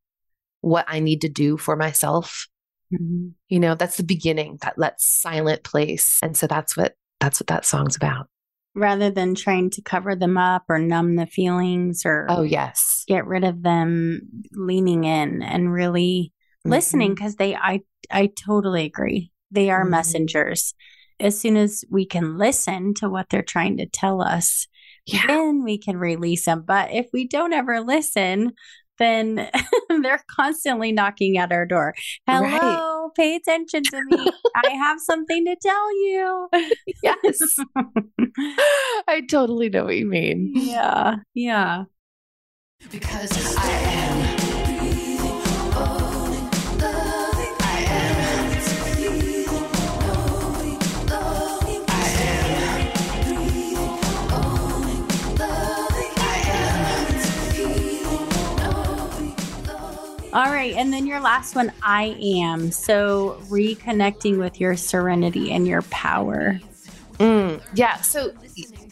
what I need to do for myself. Mm-hmm. You know, that's the beginning, that let silent place. And so that's what that's what that song's about. Rather than trying to cover them up or numb the feelings or oh yes, get rid of them, leaning in and really mm-hmm. listening because they I I totally agree. They are mm-hmm. messengers. As soon as we can listen to what they're trying to tell us, Yeah. then we can release them. But if we don't ever listen, then (laughs) they're constantly knocking at our door. Hello, Right. pay attention to me. I have something to tell you. (laughs) Yes. (laughs) I totally know what you mean. yeah, yeah. Because I am. All right. And then your last one, I am. So reconnecting with your serenity and your power. Mm, yeah. So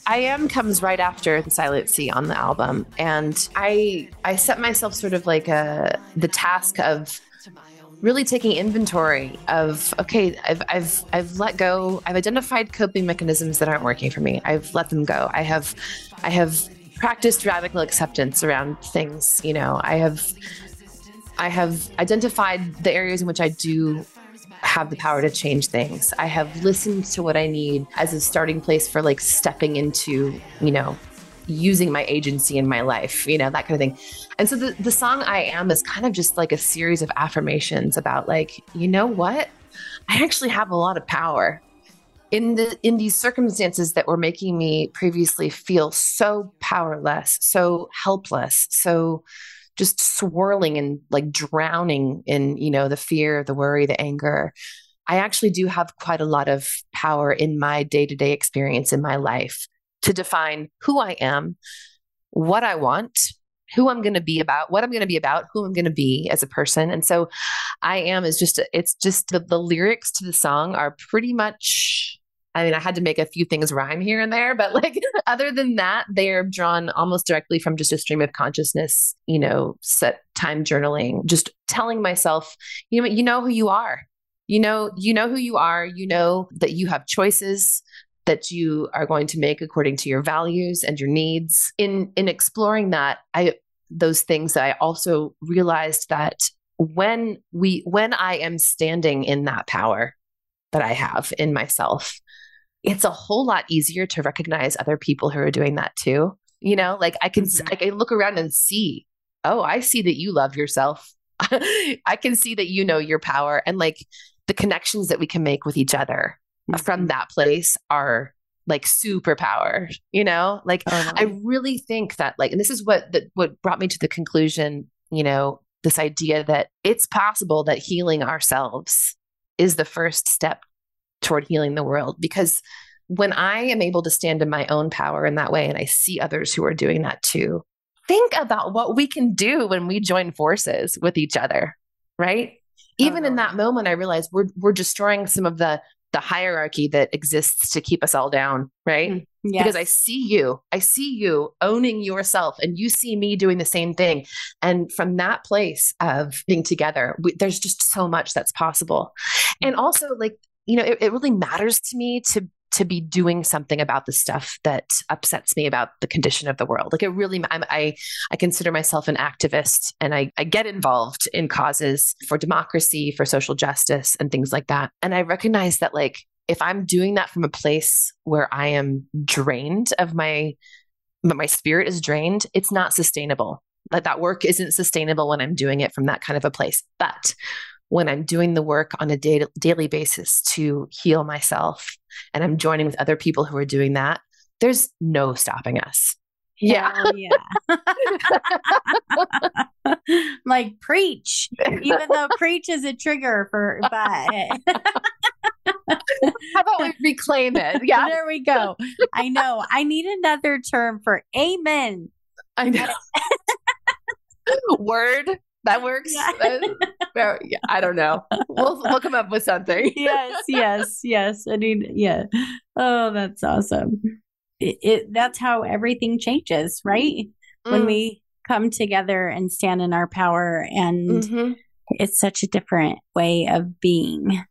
I am comes right after the Silent Sea on the album, and I I set myself sort of like a the task of really taking inventory of okay I've I've I've let go I've identified coping mechanisms that aren't working for me I've let them go I have I have practiced radical acceptance around things you know I have I have identified the areas in which I do have the power to change things. I have listened to what I need as a starting place for like stepping into, you know, using my agency in my life, you know, that kind of thing. And so the, the song I Am is kind of just like a series of affirmations about like, you know what? I actually have a lot of power. In the in these circumstances that were making me previously feel so powerless, so helpless, so just swirling and like drowning in you know the fear the worry the anger. I actually do have quite a lot of power in my day-to-day experience in my life to define who i am what i want who i'm going to be about what i'm going to be about who i'm going to be as a person. And so i am is just it's just the, the lyrics to the song are pretty much I mean, I had to make a few things rhyme here and there, but like (laughs) other than that, they are drawn almost directly from just a stream of consciousness, you know, set time journaling, just telling myself, you know, you know who you are. You know, you know who you are. You know that you have choices that you are going to make according to your values and your needs. In in exploring that, I those things I also realized that when we when I am standing in that power that I have in myself, it's a whole lot easier to recognize other people who are doing that too. You know, like I can, Mhm. I can look around and see, oh, I see that you love yourself. (laughs) I can see that you know your power and like the connections that we can make with each other from that place are like superpower, you know? Like I really think that like, and this is what that what brought me to the conclusion, you know, this idea that it's possible that healing ourselves is the first step toward healing the world. Because when I am able to stand in my own power in that way, and I see others who are doing that too, think about what we can do when we join forces with each other, right? Even in that moment, I realized we're we're destroying some of the the hierarchy that exists to keep us all down, right? Yes. because I see you. I see you owning yourself, and you see me doing the same thing. And from that place of being together, we, there's just so much that's possible. And mm. also, like you know, it, it really matters to me to to be doing something about the stuff that upsets me about the condition of the world. Like it really, I'm, I I consider myself an activist, and I I get involved in causes for democracy, for social justice, and things like that. And I recognize that like if I'm doing that from a place where I am drained of my, but my spirit is drained, it's not sustainable. Like that work isn't sustainable when I'm doing it from that kind of a place. But when I'm doing the work on a da- daily basis to heal myself and I'm joining with other people who are doing that, there's no stopping us. Yeah. Yeah. (laughs) like preach, even though (laughs) preach is a trigger for, but How about we reclaim it? (laughs) Yeah. there we go. I know. I need another term for amen. I know. Word that works. Yeah. That- yeah, I don't know. We'll we'll come up with something. (laughs) yes, yes, yes. I mean, yeah. Oh, that's awesome. It, it that's how everything changes, right? When Mm. we come together and stand in our power and Mhm. it's such a different way of being.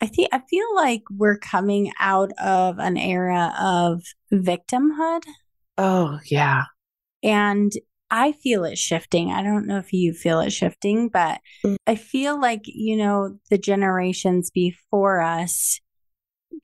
I think I feel like we're coming out of an era of victimhood Oh yeah. and I feel it shifting. I don't know if you feel it shifting, but Mm. I feel like, you know, the generations before us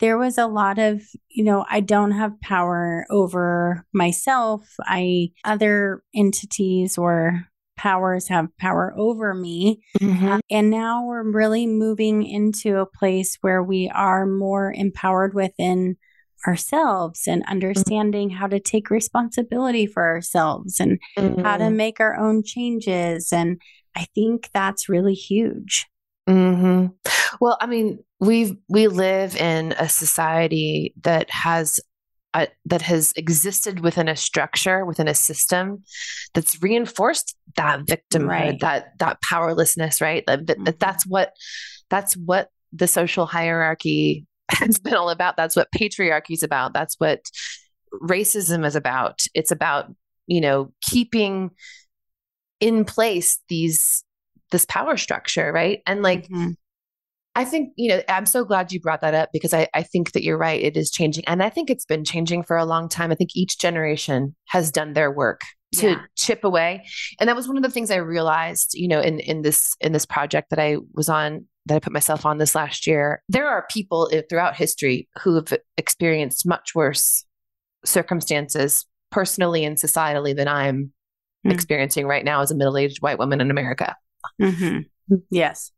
there was a lot of, you know, I don't have power over myself. I, other entities or powers have power over me. Mhm. And now we're really moving into a place where we are more empowered within ourselves and understanding how to take responsibility for ourselves and how to Mhm. make our own changes. And I think that's really huge. hmm Well, I mean, we we live in a society that has a, that has existed within a structure, within a system that's reinforced that victimhood, Right. that that powerlessness, right? That, that- Mhm. That's what that's what the social hierarchy (laughs) has been all about. That's what patriarchy is about. That's what racism is about. It's about you know keeping in place these this power structure, right? And like Mhm. I think, you know, I'm so glad you brought that up because I, I think that you're right. It is changing. And I think it's been changing for a long time. I think each generation has done their work to Yeah. chip away. And that was one of the things I realized, you know, in, in this in this project that I was on, that I put myself on this last year. There are people throughout history who have experienced much worse circumstances personally and societally than I'm Mm. experiencing right now as a middle-aged white woman in America. Mhm. Yes.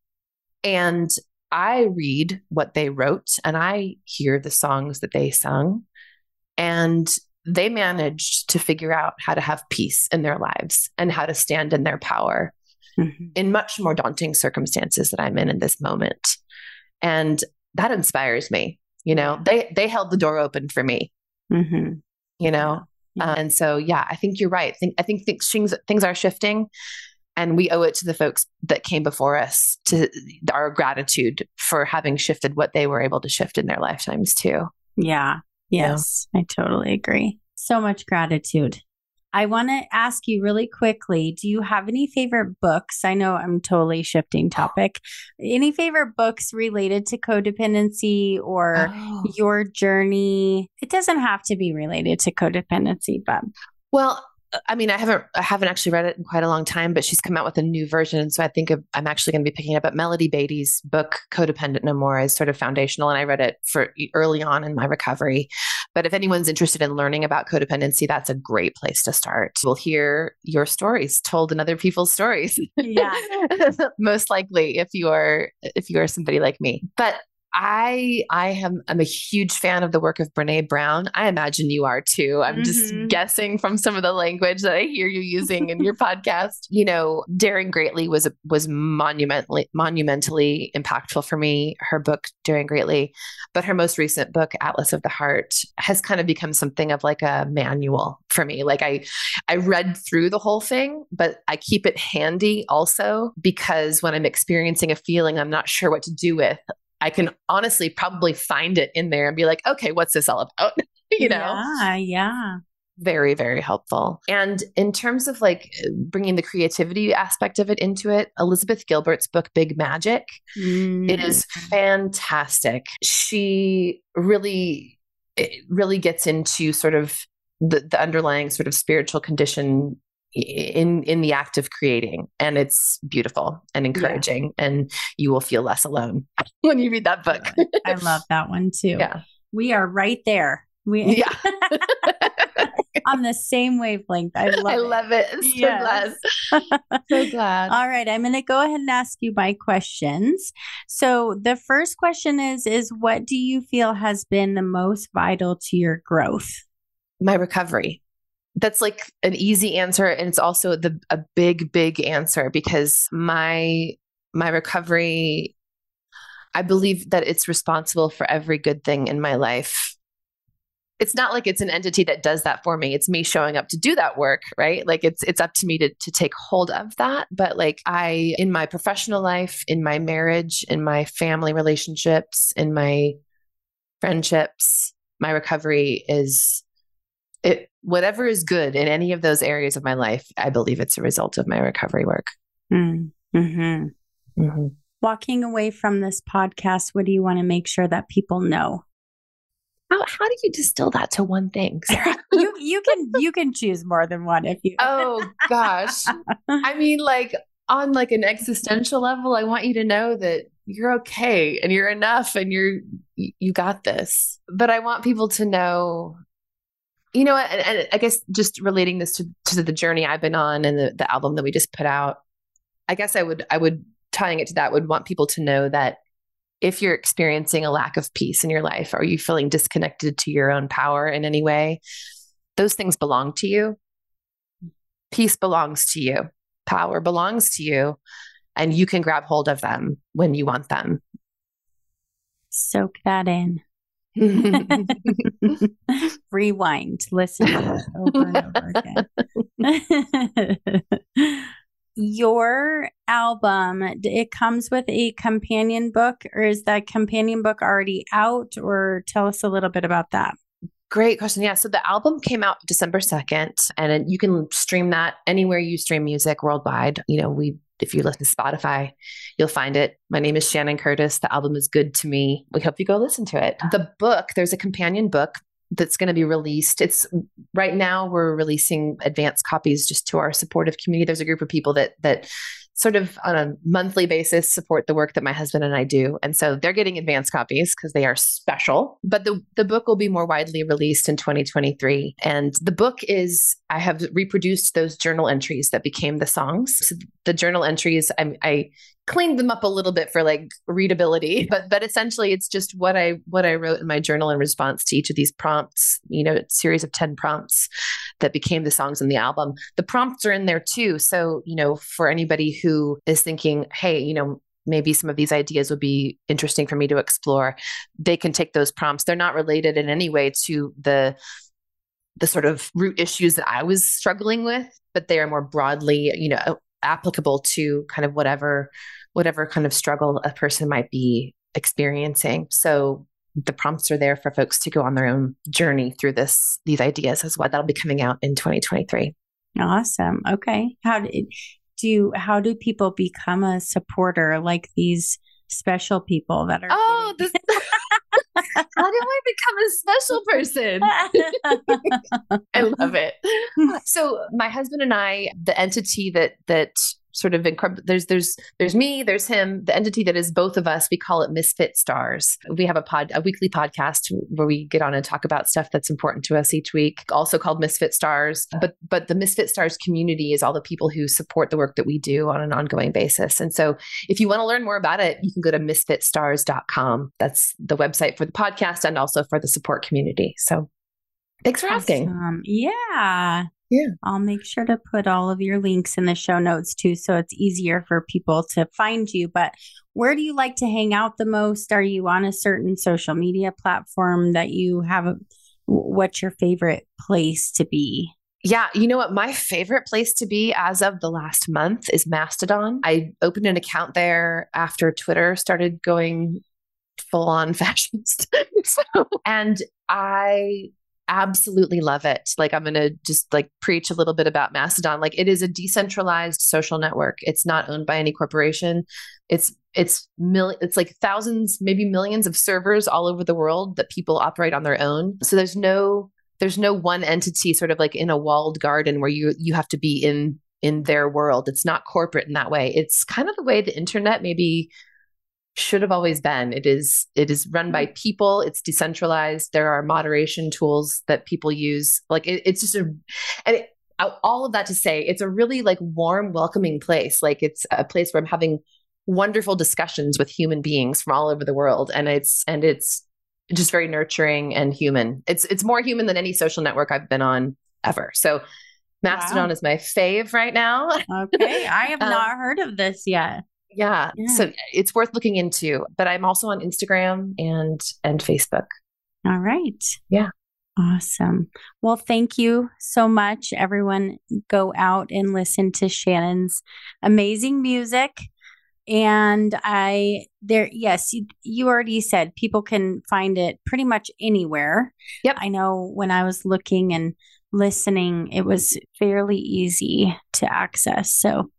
And I read what they wrote and I hear the songs that they sung. And they managed to figure out how to have peace in their lives and how to stand in their power Mhm. in much more daunting circumstances that I'm in in this moment. And that inspires me. You know, they they held the door open for me, Mhm. you know. Uh, and so yeah, I think you're right. I think I think things things, things are shifting and we owe it to the folks that came before us to our gratitude for having shifted what they were able to shift in their lifetimes too. Yeah. Yes. I totally agree. So much gratitude. I want to ask you really quickly do you have any favorite books? I know I'm totally shifting oh. topic. Any favorite books related to codependency or Oh. your journey? It doesn't have to be related to codependency, but Well, Uh, I mean, I haven't I haven't actually read it in quite a long time, but she's come out with a new version, so I think I'm actually going to be picking it up. But Melody Beattie's book "Codependent No More" is sort of foundational, and I read it for early on in my recovery. But if anyone's interested in learning about codependency, that's a great place to start. We'll hear your stories told in other people's stories. Yeah. (laughs) most likely if you are if you are somebody like me. But I I am I'm a huge fan of the work of Brene Brown. I imagine you are too. I'm just Mhm. guessing from some of the language that I hear you using in your (laughs) podcast. You know, Daring Greatly was a, was monumentally monumentally impactful for me. Her book Daring Greatly, but her most recent book Atlas of the Heart has kind of become something of like a manual for me. Like I I read through the whole thing, but I keep it handy also because when I'm experiencing a feeling I'm not sure what to do with, I can honestly probably find it in there and be like, okay, what's this all about? (laughs) you know, yeah, yeah. very, very helpful. And in terms of like bringing the creativity aspect of it into it, Elizabeth Gilbert's book, Big Magic, it is Mm. fantastic. She really, really gets into sort of the, the underlying sort of spiritual condition in in the act of creating and it's beautiful and encouraging and you will feel less alone (laughs) when you read that book I love that one too. (laughs) yeah We are right there. We yeah (laughs) on the same wavelength. I love i it. love it so Yes. glad so glad All right, I'm going to go ahead and ask you my questions. So, the first question is is what do you feel has been the most vital to your growth? my recovery that's like an easy answer and it's also the a big big answer because my my recovery i believe that it's responsible for every good thing in my life. It's not like it's an entity that does that for me. It's me showing up to do that work right? Like it's it's up to me to to take hold of that. But like i in my professional life in my marriage in my family relationships in my friendships my recovery is it whatever is good in any of those areas of my life i believe it's a result of my recovery work Mm-hmm. Walking away from this podcast, what do you want to make sure that people know? how, how do you distill that to one thing (laughs) You you can you can choose more than one if you. (laughs) oh gosh i mean like on like an existential level i want you to know that you're okay and you're enough and you're you you got this. But I want people to know you know, and, and I guess just relating this to, to the journey I've been on and the, the album that we just put out, I guess I would I would tying it to that would want people to know that if you're experiencing a lack of peace in your life, are you feeling disconnected to your own power in any way? Those things belong to you. Peace belongs to you. Power belongs to you. And you can grab hold of them when you want them. Soak that in. (laughs) Rewind, listen over and over again. (laughs) Your album, it comes with a companion book, or is that companion book already out? Or tell us a little bit about that. Great question. Yeah. So the album came out December 2nd, and you can stream that anywhere you stream music worldwide. You know, we, if you listen to Spotify, you'll find it. My name is Shannon Curtis. The album is good to me. We hope you go listen to it. The book, there's a companion book that's going to be released. It's right now we're releasing advanced copies just to our supportive community. There's a group of people that that sort of on a monthly basis support the work that my husband and I do. And so they're getting advanced copies because they are special. But the the book will be more widely released in 2023. And the book is I have reproduced those journal entries that became the songs. So the journal entries I, I cleaned them up a little bit for like readability but but essentially it's just what i what i wrote in my journal in response to each of these prompts you know a series of 10 prompts that became the songs in the album. The prompts are in there too. So you know for anybody who is thinking hey you know maybe some of these ideas would be interesting for me to explore they can take those prompts. They're not related in any way to the the sort of root issues that i was struggling with but they are more broadly you know applicable to kind of whatever whatever kind of struggle a person might be experiencing. So the prompts are there for folks to go on their own journey through this these ideas as well that'll be coming out in 2023 Awesome. Okay. How did do how do people become a supporter like these special people that are oh getting- this (laughs) how do i become a special person (laughs) I love it. so my husband and I, the entity that that sort of incorpor- there's there's there's me, there's him, the entity that is both of us. We call it Misfit Stars. We have a pod, a weekly podcast where we get on and talk about stuff that's important to us each week. Also called Misfit Stars. But but the Misfit Stars community is all the people who support the work that we do on an ongoing basis. And so if you want to learn more about it, you can go to misfitstars.com. That's the website for the podcast and also for the support community. So thanks for asking. Yeah. Yeah. I'll make sure to put all of your links in the show notes too, so it's easier for people to find you. But where do you like to hang out the most? Are you on a certain social media platform that you have? A, what's your favorite place to be? Yeah, you know what? My favorite place to be as of the last month is Mastodon. I opened an account there after Twitter started going full on (laughs) fascist. so, and I absolutely love it. Like I'm going to just like preach a little bit about Mastodon. Like it is a decentralized social network. It's not owned by any corporation. It's it's mil- it's like thousands, maybe millions of servers all over the world that people operate on their own. So there's no there's no one entity sort of like in a walled garden where you you have to be in in their world. It's not corporate in that way. It's kind of the way the internet maybe should have always been. It is it is run by people. It's decentralized. There are moderation tools that people use. Like it, it's just a and it, all of that to say, it's a really like warm, welcoming place. Like it's a place where I'm having wonderful discussions with human beings from all over the world, and it's and it's just very nurturing and human. It's it's more human than any social network I've been on ever. So Mastodon Wow. is my fave right now. Okay, I (laughs) have Um, not heard of this yet. Yeah. Yeah. So it's worth looking into. But I'm also on Instagram and and Facebook. All right. Yeah. Awesome. Well, thank you so much. Everyone, go out and listen to Shannon's amazing music. And I, there, yes, you, you already said people can find it pretty much anywhere. Yep. I know when I was looking and listening, it was fairly easy to access. So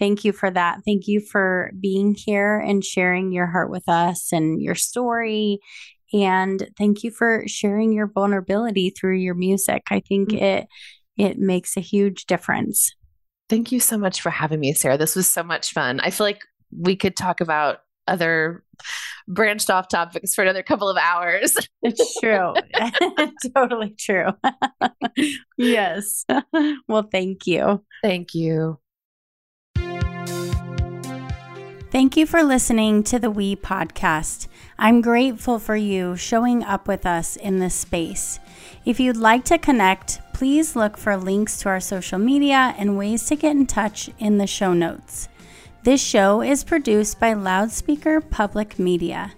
thank you for that. Thank you for being here and sharing your heart with us and your story and thank you for sharing your vulnerability through your music. I think mm. it it makes a huge difference. Thank you so much for having me, Sarah. This was so much fun. I feel like we could talk about other branched off topics for another couple of hours. (laughs) It's true. (laughs) totally true. (laughs) yes. Well, thank you. Thank you. Thank you for listening to the We podcast. I'm grateful for you showing up with us in this space. If you'd like to connect, please look for links to our social media and ways to get in touch in the show notes. This show is produced by Loudspeaker Public Media.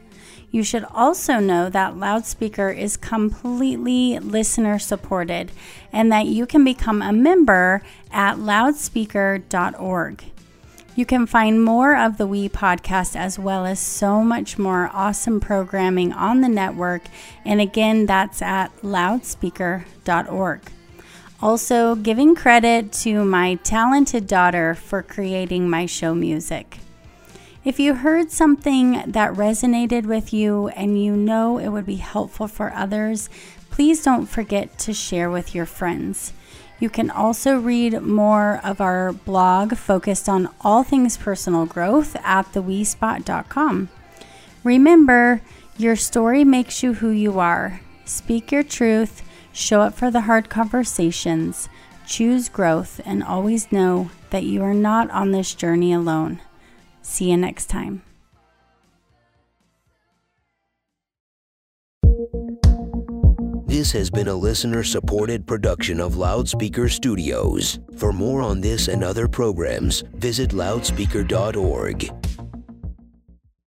You should also know that Loudspeaker is completely listener supported and that you can become a member at loudspeaker.org. You can find more of the We podcast as well as so much more awesome programming on the network. And again, that's at loudspeaker.org. Also, giving credit to my talented daughter for creating my show music. If you heard something that resonated with you and you know it would be helpful for others, please don't forget to share with your friends. You can also read more of our blog focused on all things personal growth at thewespot.com. Remember, your story makes you who you are. Speak your truth, show up for the hard conversations, choose growth, and always know that you are not on this journey alone. See you next time. This has been a listener supported production of Loudspeaker Studios. For more on this and other programs, visit loudspeaker.org.